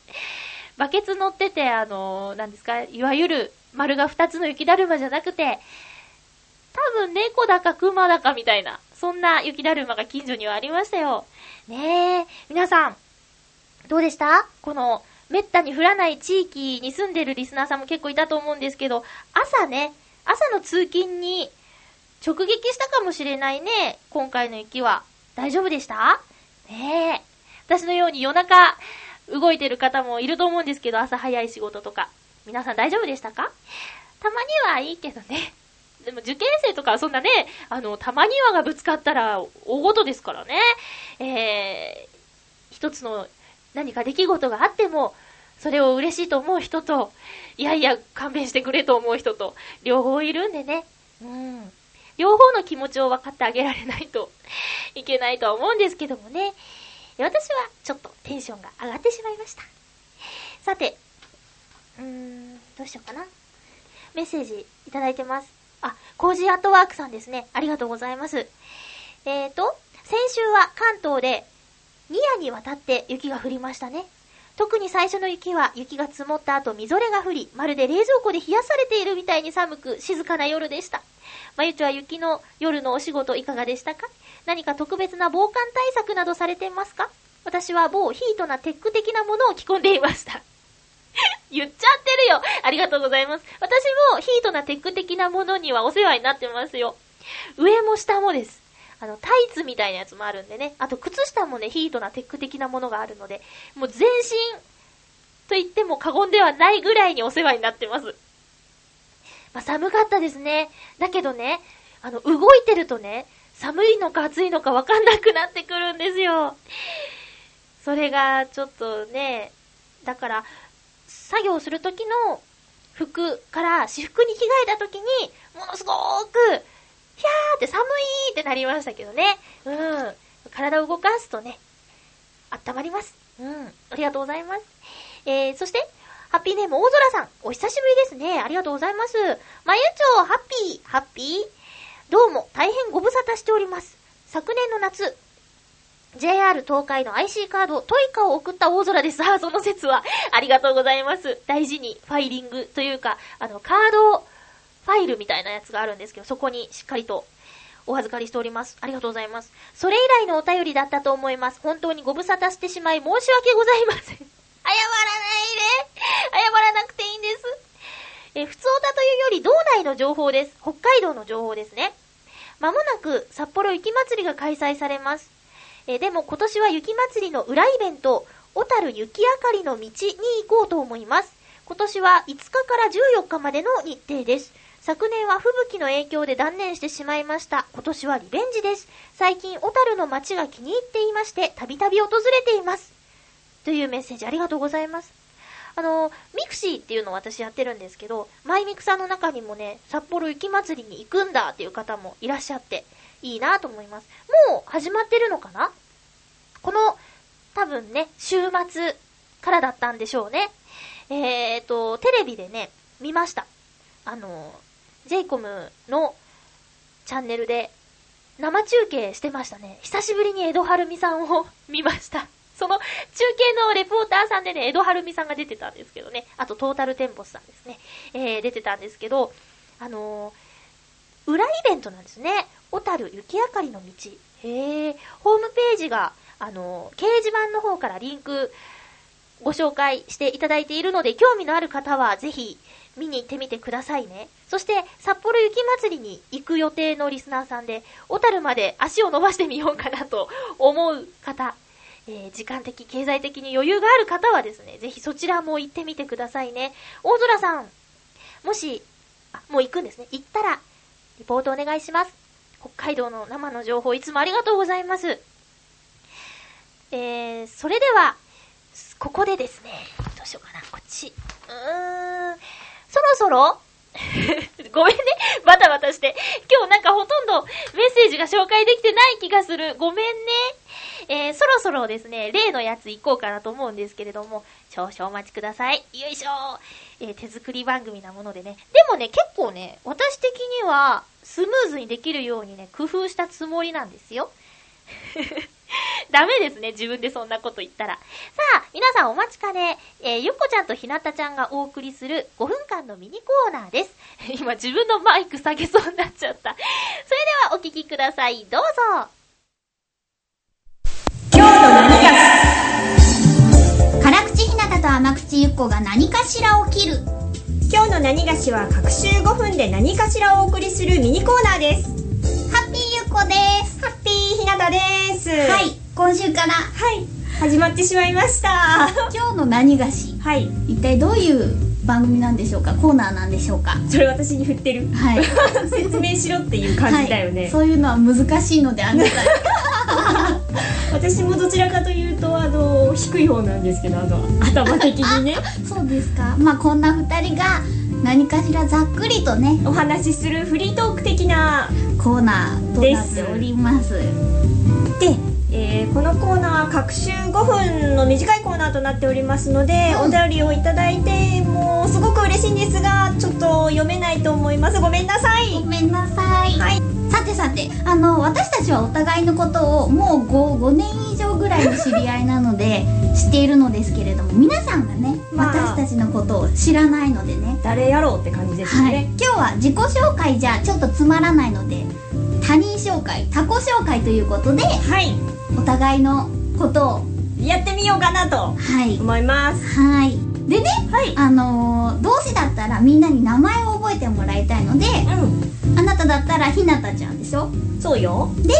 バケツ乗ってて、あのー、なんですか、いわゆる丸が2つの雪だるまじゃなくて、多分猫だか熊だかみたいな、そんな雪だるまが近所にはありましたよ。ねえ、皆さん、どうでした？この、めったに降らない地域に住んでるリスナーさんも結構いたと思うんですけど、朝ね、朝の通勤に直撃したかもしれないね、今回の雪は。大丈夫でした？ねえ。私のように夜中動いてる方もいると思うんですけど、朝早い仕事とか。皆さん大丈夫でしたか？たまにはいいけどね。でも受験生とかそんなね、あの、たまにはがぶつかったら大事ですからね。えー、一つの何か出来事があっても、それを嬉しいと思う人と、いやいや、勘弁してくれと思う人と、両方いるんでね。うん。両方の気持ちを分かってあげられないといけないとは思うんですけどもね。私はちょっとテンションが上がってしまいました。さて、うーん、どうしようかな。メッセージいただいてます。あ、コージーアットワークさんですね。ありがとうございます。えーと、先週は関東で2夜にわたって雪が降りましたね。特に最初の雪は雪が積もった後みぞれが降り、まるで冷蔵庫で冷やされているみたいに寒く静かな夜でした。まゆちは雪の夜のお仕事いかがでしたか？何か特別な防寒対策などされていますか？私は某ヒートなテック的なものを着込んでいました。言っちゃってるよありがとうございます。私もヒートなテック的なものにはお世話になってますよ。上も下もです。あの、タイツみたいなやつもあるんでね。あと、靴下もね、ヒートなテック的なものがあるので、もう全身と言っても過言ではないぐらいにお世話になってます。まあ、寒かったですね。だけどね、あの、動いてるとね、寒いのか暑いのかわかんなくなってくるんですよ。それが、ちょっとね、だから、作業するときの服から私服に着替えたときに、ものすごーく、ひゃーって寒いーってなりましたけどね。うん。体を動かすとね、温まります。うん。ありがとうございます。えー、そして、ハッピーネーム大空さん。お久しぶりですね。ありがとうございます。まゆちょ、ハッピー、ハッピー。どうも、大変ご無沙汰しております。昨年の夏、JR 東海の IC カード、トイカを送った大空です。あ、その説は、ありがとうございます。大事にファイリングというか、あの、カードファイルみたいなやつがあるんですけど、そこにしっかりとお預かりしております。ありがとうございます。それ以来のお便りだったと思います。本当にご無沙汰してしまい申し訳ございません。謝らないで謝らなくていいんです。え、普通だというより道内の情報です。北海道の情報ですね。まもなく札幌雪まつりが開催されます。え、でも今年は雪まつりの裏イベント、小樽雪明かりの道に行こうと思います。今年は5日から14日までの日程です。昨年は吹雪の影響で断念してしまいました。今年はリベンジです。最近小樽の街が気に入っていまして、たびたび訪れています。というメッセージありがとうございます。あの、ミクシーっていうのを私やってるんですけど、マイミクさんの中にもね、札幌雪まつりに行くんだっていう方もいらっしゃって、いいなと思います。もう始まってるのかな、多分ね、週末からだったんでしょうね。えーと、テレビでね、見ました。あの、JCOM のチャンネルで生中継してましたね。久しぶりに江戸晴美さんを 見ました。その中継のレポーターさんでね、江戸晴美さんが出てたんですけどね、あとトータルテンボスさんですね、えー、出てたんですけど、あのー、裏イベントなんですね。小樽雪明かりの道。へー、ホームページが、あの、掲示板の方からリンクご紹介していただいているので、興味のある方はぜひ見に行ってみてくださいね。そして、札幌雪まつりに行く予定のリスナーさんで、小樽まで足を伸ばしてみようかなと思う方、えー、時間的、経済的に余裕がある方はですね、ぜひそちらも行ってみてくださいね。大空さん、もし、あ、もう行くんですね。行ったら、リポートお願いします。北海道の生の情報いつもありがとうございます。えー、それでは、ここでですね、どうしようかな、こっち。うーん、そろそろ ごめんね、バタバタして。今日なんかほとんどメッセージが紹介できてない気がする。ごめんね。えー、そろそろですね、例のやつ行こうかなと思うんですけれども、少々お待ちください。よいしょえー、手作り番組なものでね。でもね、結構ね、私的には、スムーズにできるようにね、工夫したつもりなんですよ。ダメですね、自分でそんなこと言ったら。さあ、皆さんお待ちかね、えー、ゆっこちゃんとひなたちゃんがお送りする5分間のミニコーナーです。今自分のマイク下げそうになっちゃった。それではお聞きください。どうぞ。今日の何が辛口ひなたと甘口ゆっこが何かしら起きる今日の何がしは各週5分で何かしらをお送りするミニコーナーですこです。ハッピーひなたです。はい。今週から。はい。始まってしまいました。今日の何がしはい。一体どういう番組なんでしょうか？コーナーなんでしょうか？それ私に振ってる。はい。説明しろっていう感じだよね、はい、そういうのは難しいのであなた。私もどちらかというとあの低い方なんですけどあの頭的にね。そうですか。まあこんな二人が何かしらざっくりとね。お話しするフリートーク的なコーナーとなっております。で、えーこのコーナーは各週5分の短いコーナーとなっておりますので、うん。お便りをいただいてもうすごく嬉しいんですがちょっと読めないと思います。ごめんなさい。ごめんなさい、はい。さてさてあの私たちはお互いのことをもう 5, 5年以上ぐらいの知り合いなので知っているのですけれども皆さんがね、まあ私たちのことを知らないのでね。誰やろうって感じですよはい、ね、今日は自己紹介じゃちょっとつまらないので他人紹介他己紹介ということではい、お互いのことをやってみようかなとはい。思います。はい。でねはい。あのー、同志だったらみんなに名前を覚えてもらいたいのでうあなただったらひなたちゃんでしょ？んそうよ。で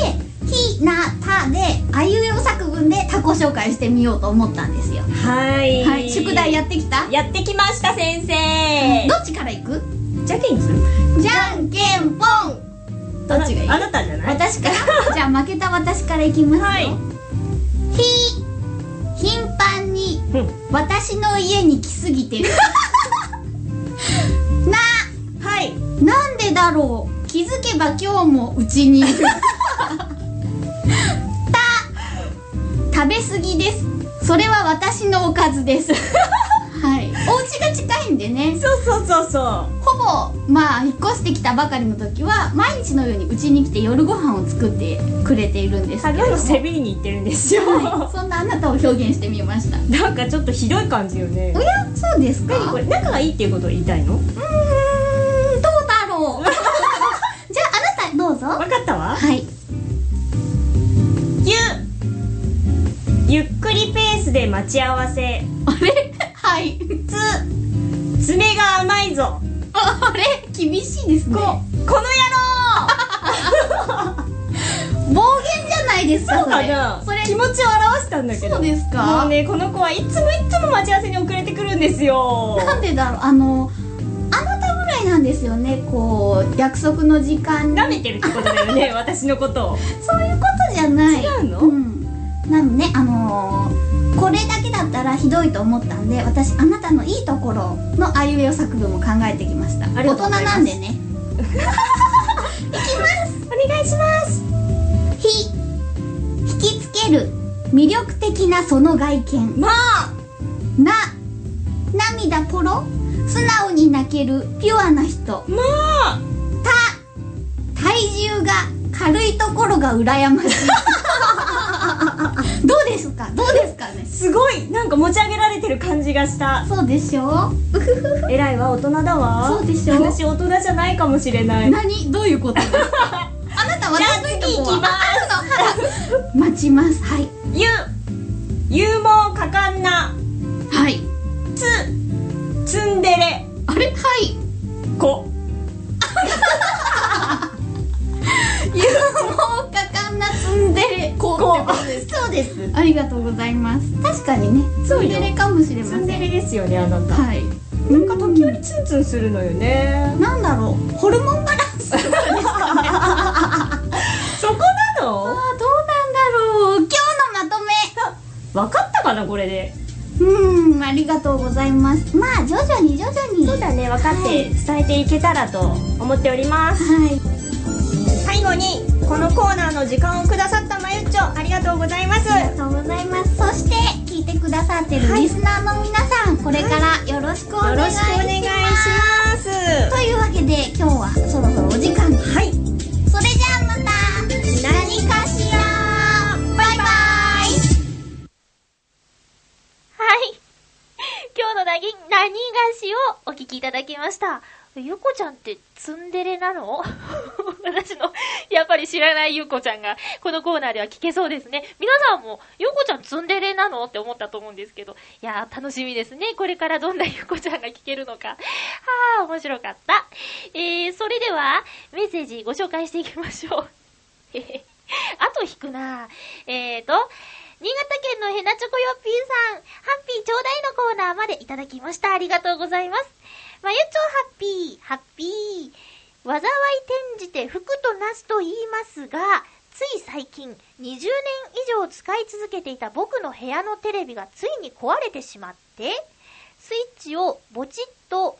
ひなたであいうえお作文で他己紹介してみようと思ったんですよ。はい。はい宿題やってきた？やってきました先生。どっちからいく？じゃけんにする？じゃんけんぽん。どっちがいい？あなたじゃない？私から？じゃあ負けた私からいきますよ、はい。ひ頻繁にうん。私の家に来すぎてる。なはい。なんでだろう？気づけば今日もうちにいる。た 食べ過ぎです。それは私のおかずです。はい。お家が近いんでね。そうそうそうそう。ほぼまあ引っ越してきたばかりの時は毎日のようにうちに来て夜ご飯を作ってくれているんですけれどセビリに行ってるんですよ、はい、そんなあなたを表現してみました。なんかちょっとひどい感じよね。おやそうですか？何これ？仲がいいっていうことを言いたいの？うーんどうだろうじゃああなたどうぞ。分かったわ。はい。ゆゆっくりペースで待ち合わせ。あれ？はい。つ爪が甘いぞ。あれ？厳しいですね。ここの暴言じゃないですか野郎そうかな。それ。気持ちを表したんだけど。そうですもかうねこの子はいつもいつも待ち合わせに遅れてくるんですよ。なんでだろう？あのあなたぐらいなんですよね。こう約束の時間に。舐めてるってことだよね私のことを。そういうことじゃない。違うの？んなのねあのーこれだけだったらひどいと思ったんで私あなたのいいところのあいうえお作文を考えてきました。大人なんでね。お願いします。ひ。引きつける。魅力的なその外見。まあ。な。涙ポロ。素直に泣ける。ピュアな人。まあ。た。体重が軽いところが羨ましい どうですかどうですかねすごいなんか持ち上げられてる感じがしたそうでしょうふふふ偉いわ大人だわそうでしょ私大人じゃないかもしれない何どういうことあなた私のいいとこはます待ちますはいゆ勇猛果敢なはいつツンデレあれはい子勇そうです。ありがとうございます。確かにね。ツそうよ。ンデレかもしれまツンデせんレですよねあなた。はい。なんか時折ツンツンするのよね。なんだろう。ホルモンバランスとかですかね。そこなあのーどうなんだろう。今日のまとめ。分かったかなこれで？うーんありがとうございます。まあ徐々に徐々に。そうだね分かって伝えていけたらと思っております。はい。最後にこのコーナーの時間をくださったまゆっちょありがとうございます。ありがとうございます。そして聞いてくださってるリスナーの皆さん、これからよろしくお願よいします。ろしくお願いします。というわけで今日はそろそろお時間。はい。それじゃあまた何かしら。バイバイ。はい。今日のなぎ、何がしをお聞きいただきました。ゆこちゃんってツンデレなの？私の、やっぱり知らないゆこちゃんが、このコーナーでは聞けそうですね。皆さんも、ゆこちゃんツンデレなの？って思ったと思うんですけど。いやー、楽しみですね。これからどんなゆこちゃんが聞けるのか。はー、面白かった。えー、それでは、メッセージご紹介していきましょう。へへ。あと引くなえーと、新潟県のヘナチョコヨッピーさん、ハッピーちょうだいのコーナーまでいただきました。ありがとうございます。まゆちょハッピー、ハッピー。災い転じて服となすと言いますが、つい最近、20年以上使い続けていた僕の部屋のテレビがついに壊れてしまって、スイッチをボチッと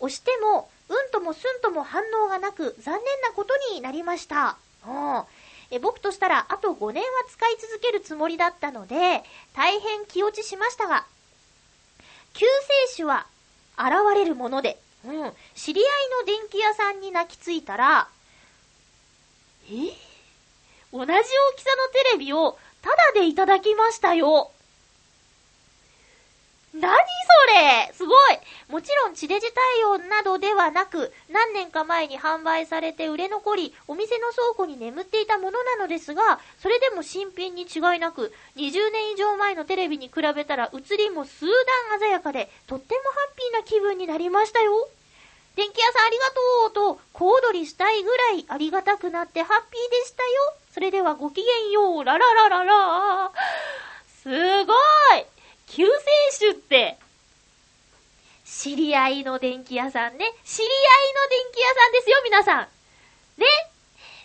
押しても、うんともすんとも反応がなく、残念なことになりました。うんえ僕としたら、あと5年は使い続けるつもりだったので、大変気落ちしましたが、救世主は現れるもので、うん、知り合いの電気屋さんに泣きついたら、え？同じ大きさのテレビをタダでいただきましたよ。何それすごいもちろん地デジ対応などではなく、何年か前に販売されて売れ残り、お店の倉庫に眠っていたものなのですが、それでも新品に違いなく、20年以上前のテレビに比べたら映りも数段鮮やかで、とってもハッピーな気分になりましたよ。電気屋さんありがとうと、小躍りしたいぐらいありがたくなってハッピーでしたよ。それではごきげんよう、ラララララすごい救世主って、知り合いの電気屋さんね。知り合いの電気屋さんですよ、皆さん。ね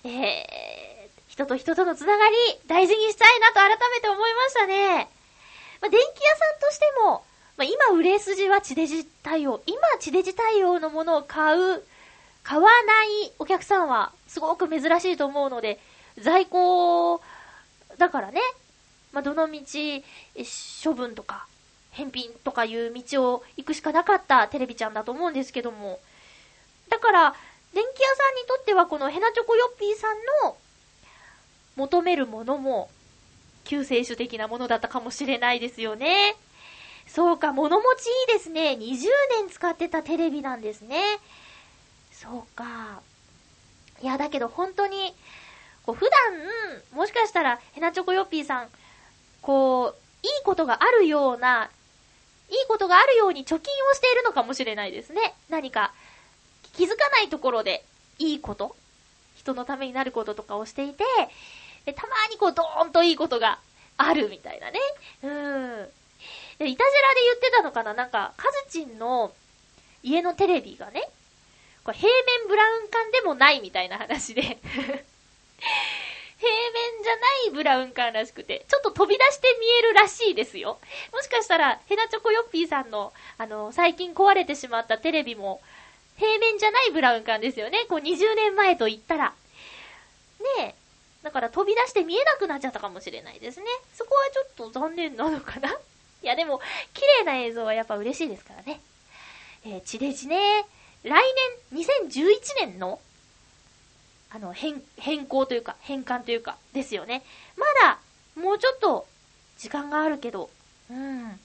えー、人と人とのつながり、大事にしたいなと改めて思いましたね。まあ、電気屋さんとしても、まあ、今売れ筋は地デジ対応。今地デジ対応のものを買う、買わないお客さんはすごく珍しいと思うので、在庫、だからね、まあ、どの道、処分とか、返品とかいう道を行くしかなかったテレビちゃんだと思うんですけども。だから、電気屋さんにとってはこのヘナチョコヨッピーさんの求めるものも救世主的なものだったかもしれないですよね。そうか、物持ちいいですね。20年使ってたテレビなんですね。そうか。いや、だけど本当に、こう普段、もしかしたら、ヘナチョコヨッピーさん、こう、いいことがあるような、いいことがあるように貯金をしているのかもしれないですね。何か、気づかないところで、いいこと、人のためになることとかをしていて、でたまにこう、ドーンといいことがあるみたいなね。うん。で、いたじらで言ってたのかな？なんか、カズチンの家のテレビがね、これ平面ブラウン管でもないみたいな話で平面じゃないブラウン管らしくて、ちょっと飛び出して見えるらしいですよ。もしかしたら、ヘナチョコヨッピーさんの、あの、最近壊れてしまったテレビも、平面じゃないブラウン管ですよね。こう20年前と言ったら。ねえ。だから飛び出して見えなくなっちゃったかもしれないですね。そこはちょっと残念なのかな いやでも、綺麗な映像はやっぱ嬉しいですからね。えー、地デジね。来年、2011年の、あの、変、変更というか、変換というか、ですよね。まだ、もうちょっと、時間があるけど、うん。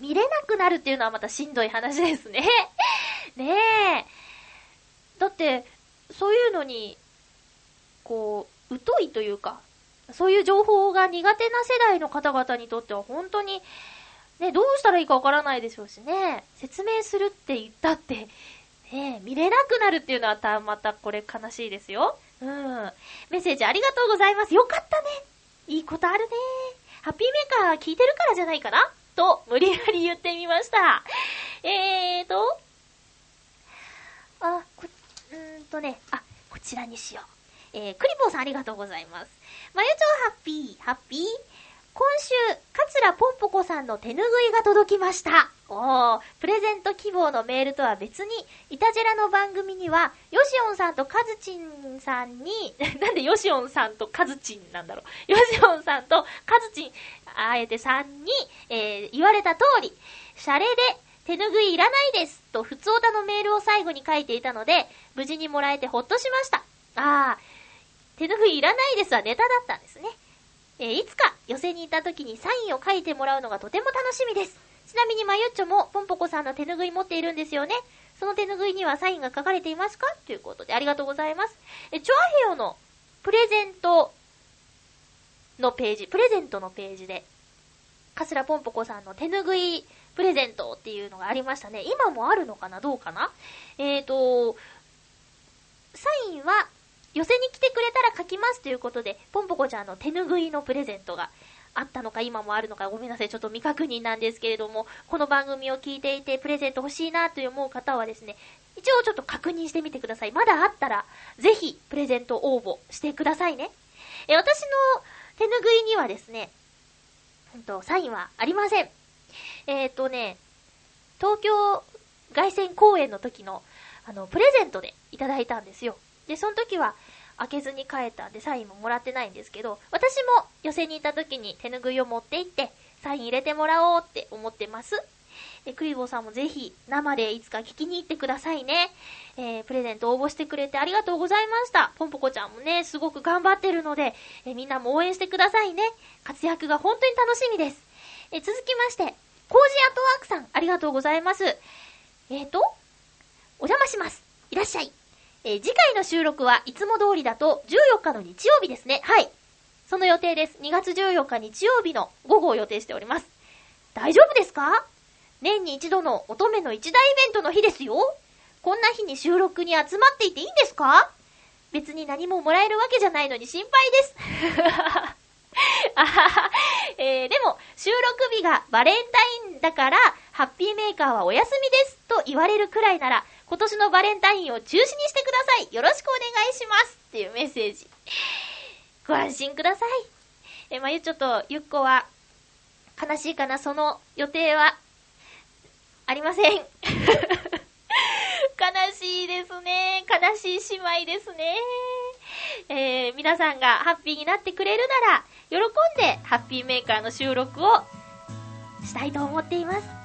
見れなくなるっていうのはまたしんどい話ですね。ねえ。だって、そういうのに、こう、疎いというか、そういう情報が苦手な世代の方々にとっては本当に、ね、どうしたらいいかわからないでしょうしね。説明するって言ったって、ね、見れなくなるっていうのはたまたこれ悲しいですよ。うん。メッセージありがとうございます。よかったね。いいことあるね。ハッピーメーカー聞いてるからじゃないかな？と、無理やり言ってみました。えーと、あ、こ、うーんとね、あ、こちらにしよう。えー、クリボーさんありがとうございます。まゆちょハッピー、ハッピー。今週、桂ぽんぽこさんの手ぬぐいが届きました。おー、プレゼント希望のメールとは別に、いたじらの番組には、ヨシオンさんとカズチンさんに、なんでヨシオンさんとカズチンなんだろう。ヨシオンさんとカズチン、あえてさんに、えー言われた通り、シャレで手ぬぐいいらないですと、普通歌のメールを最後に書いていたので、無事にもらえてほっとしました。あー、手ぬぐいいらないですはネタだったんですね。えーいつか寄せに行った時にサインを書いてもらうのがとても楽しみです。ちなみにまゆっちょもポンポコさんの手ぬぐい持っているんですよね。その手ぬぐいにはサインが書かれていますか？ということでありがとうございます。え、チョアヘヨのプレゼントのページ、プレゼントのページで、カスラポンポコさんの手ぬぐいプレゼントっていうのがありましたね。今もあるのかな？どうかな？えーと、サインは寄せに来てくれたら書きますということで、ポンポコちゃんの手ぬぐいのプレゼントがあったのか今もあるのかごめんなさい。ちょっと未確認なんですけれども、この番組を聞いていてプレゼント欲しいなと思う方はですね、一応ちょっと確認してみてください。まだあったら、ぜひプレゼント応募してくださいね。え、私の手ぬぐいにはですね、うんと、サインはありません。えっ、とね、東京凱旋公演の時の、あの、プレゼントでいただいたんですよ。で、その時は開けずに帰ったんでサインももらってないんですけど、私も寄せに行った時に手ぬぐいを持って行って、サイン入れてもらおうって思ってます。え、クリボーさんもぜひ生でいつか聞きに行ってくださいね。えープレゼント応募してくれてありがとうございました。ポンポコちゃんもね、すごく頑張ってるので、えーみんなも応援してくださいね。活躍が本当に楽しみです。えー続きまして、コージアートワークさん、ありがとうございます。えーと、お邪魔します。いらっしゃい。えー次回の収録はいつも通りだと14日の日曜日ですね。はい。その予定です。2月14日日曜日の午後を予定しております。大丈夫ですか？年に一度の乙女の一大イベントの日ですよ。こんな日に収録に集まっていていいんですか？別に何ももらえるわけじゃないのに心配です。あははえーでも、収録日がバレンタインだから、ハッピーメーカーはお休みですと言われるくらいなら、今年のバレンタインを中止にしてください。よろしくお願いします。っていうメッセージ。ご安心ください。え、まゆちょとゆっこは、悲しいかな、その予定は、ありません。悲しいですね。悲しい姉妹ですね。えー、皆さんがハッピーになってくれるなら、喜んでハッピーメーカーの収録をしたいと思っています。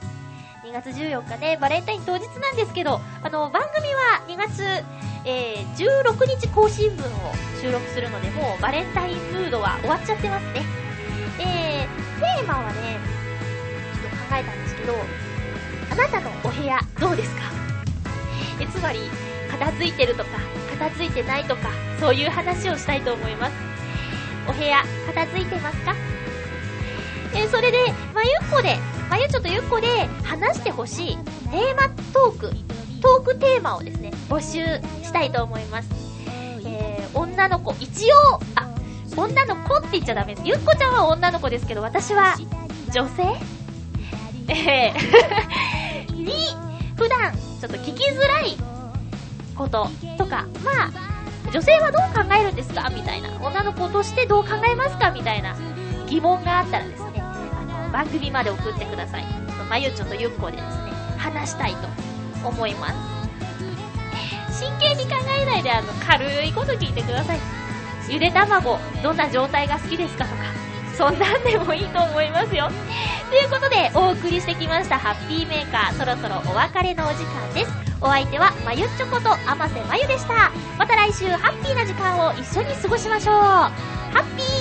2月14日ね、バレンタイン当日なんですけど、あの、番組は2月、えー、16日更新分を収録するので、もうバレンタインムードは終わっちゃってますね。えー、テーマはね、ちょっと考えたんですけど、あなたのお部屋どうですか？えつまり、片付いてるとか、片付いてないとか、そういう話をしたいと思います。お部屋、片付いてますか？えそれで、まゆっこで、まゆちょとゆっこで話してほしいテーマトーク、トークテーマをですね、募集したいと思います。えー、女の子、一応、あ、女の子って言っちゃダメです。ゆっこちゃんは女の子ですけど、私は女性？えー に、普段、ちょっと聞きづらいこととか、まあ、女性はどう考えるんですか？みたいな。女の子としてどう考えますか？みたいな疑問があったらですね、番組まで送ってください。まゆちょとゆっこでですね、話したいと思います。真剣に考えないで、あの、軽いこと聞いてください。ゆで卵、どんな状態が好きですかとか、そんなんでもいいと思いますよ。ということで、お送りしてきましたハッピーメーカー、そろそろお別れのお時間です。お相手は、まゆっちょこと、あませまゆでした。また来週、ハッピーな時間を一緒に過ごしましょう。ハッピー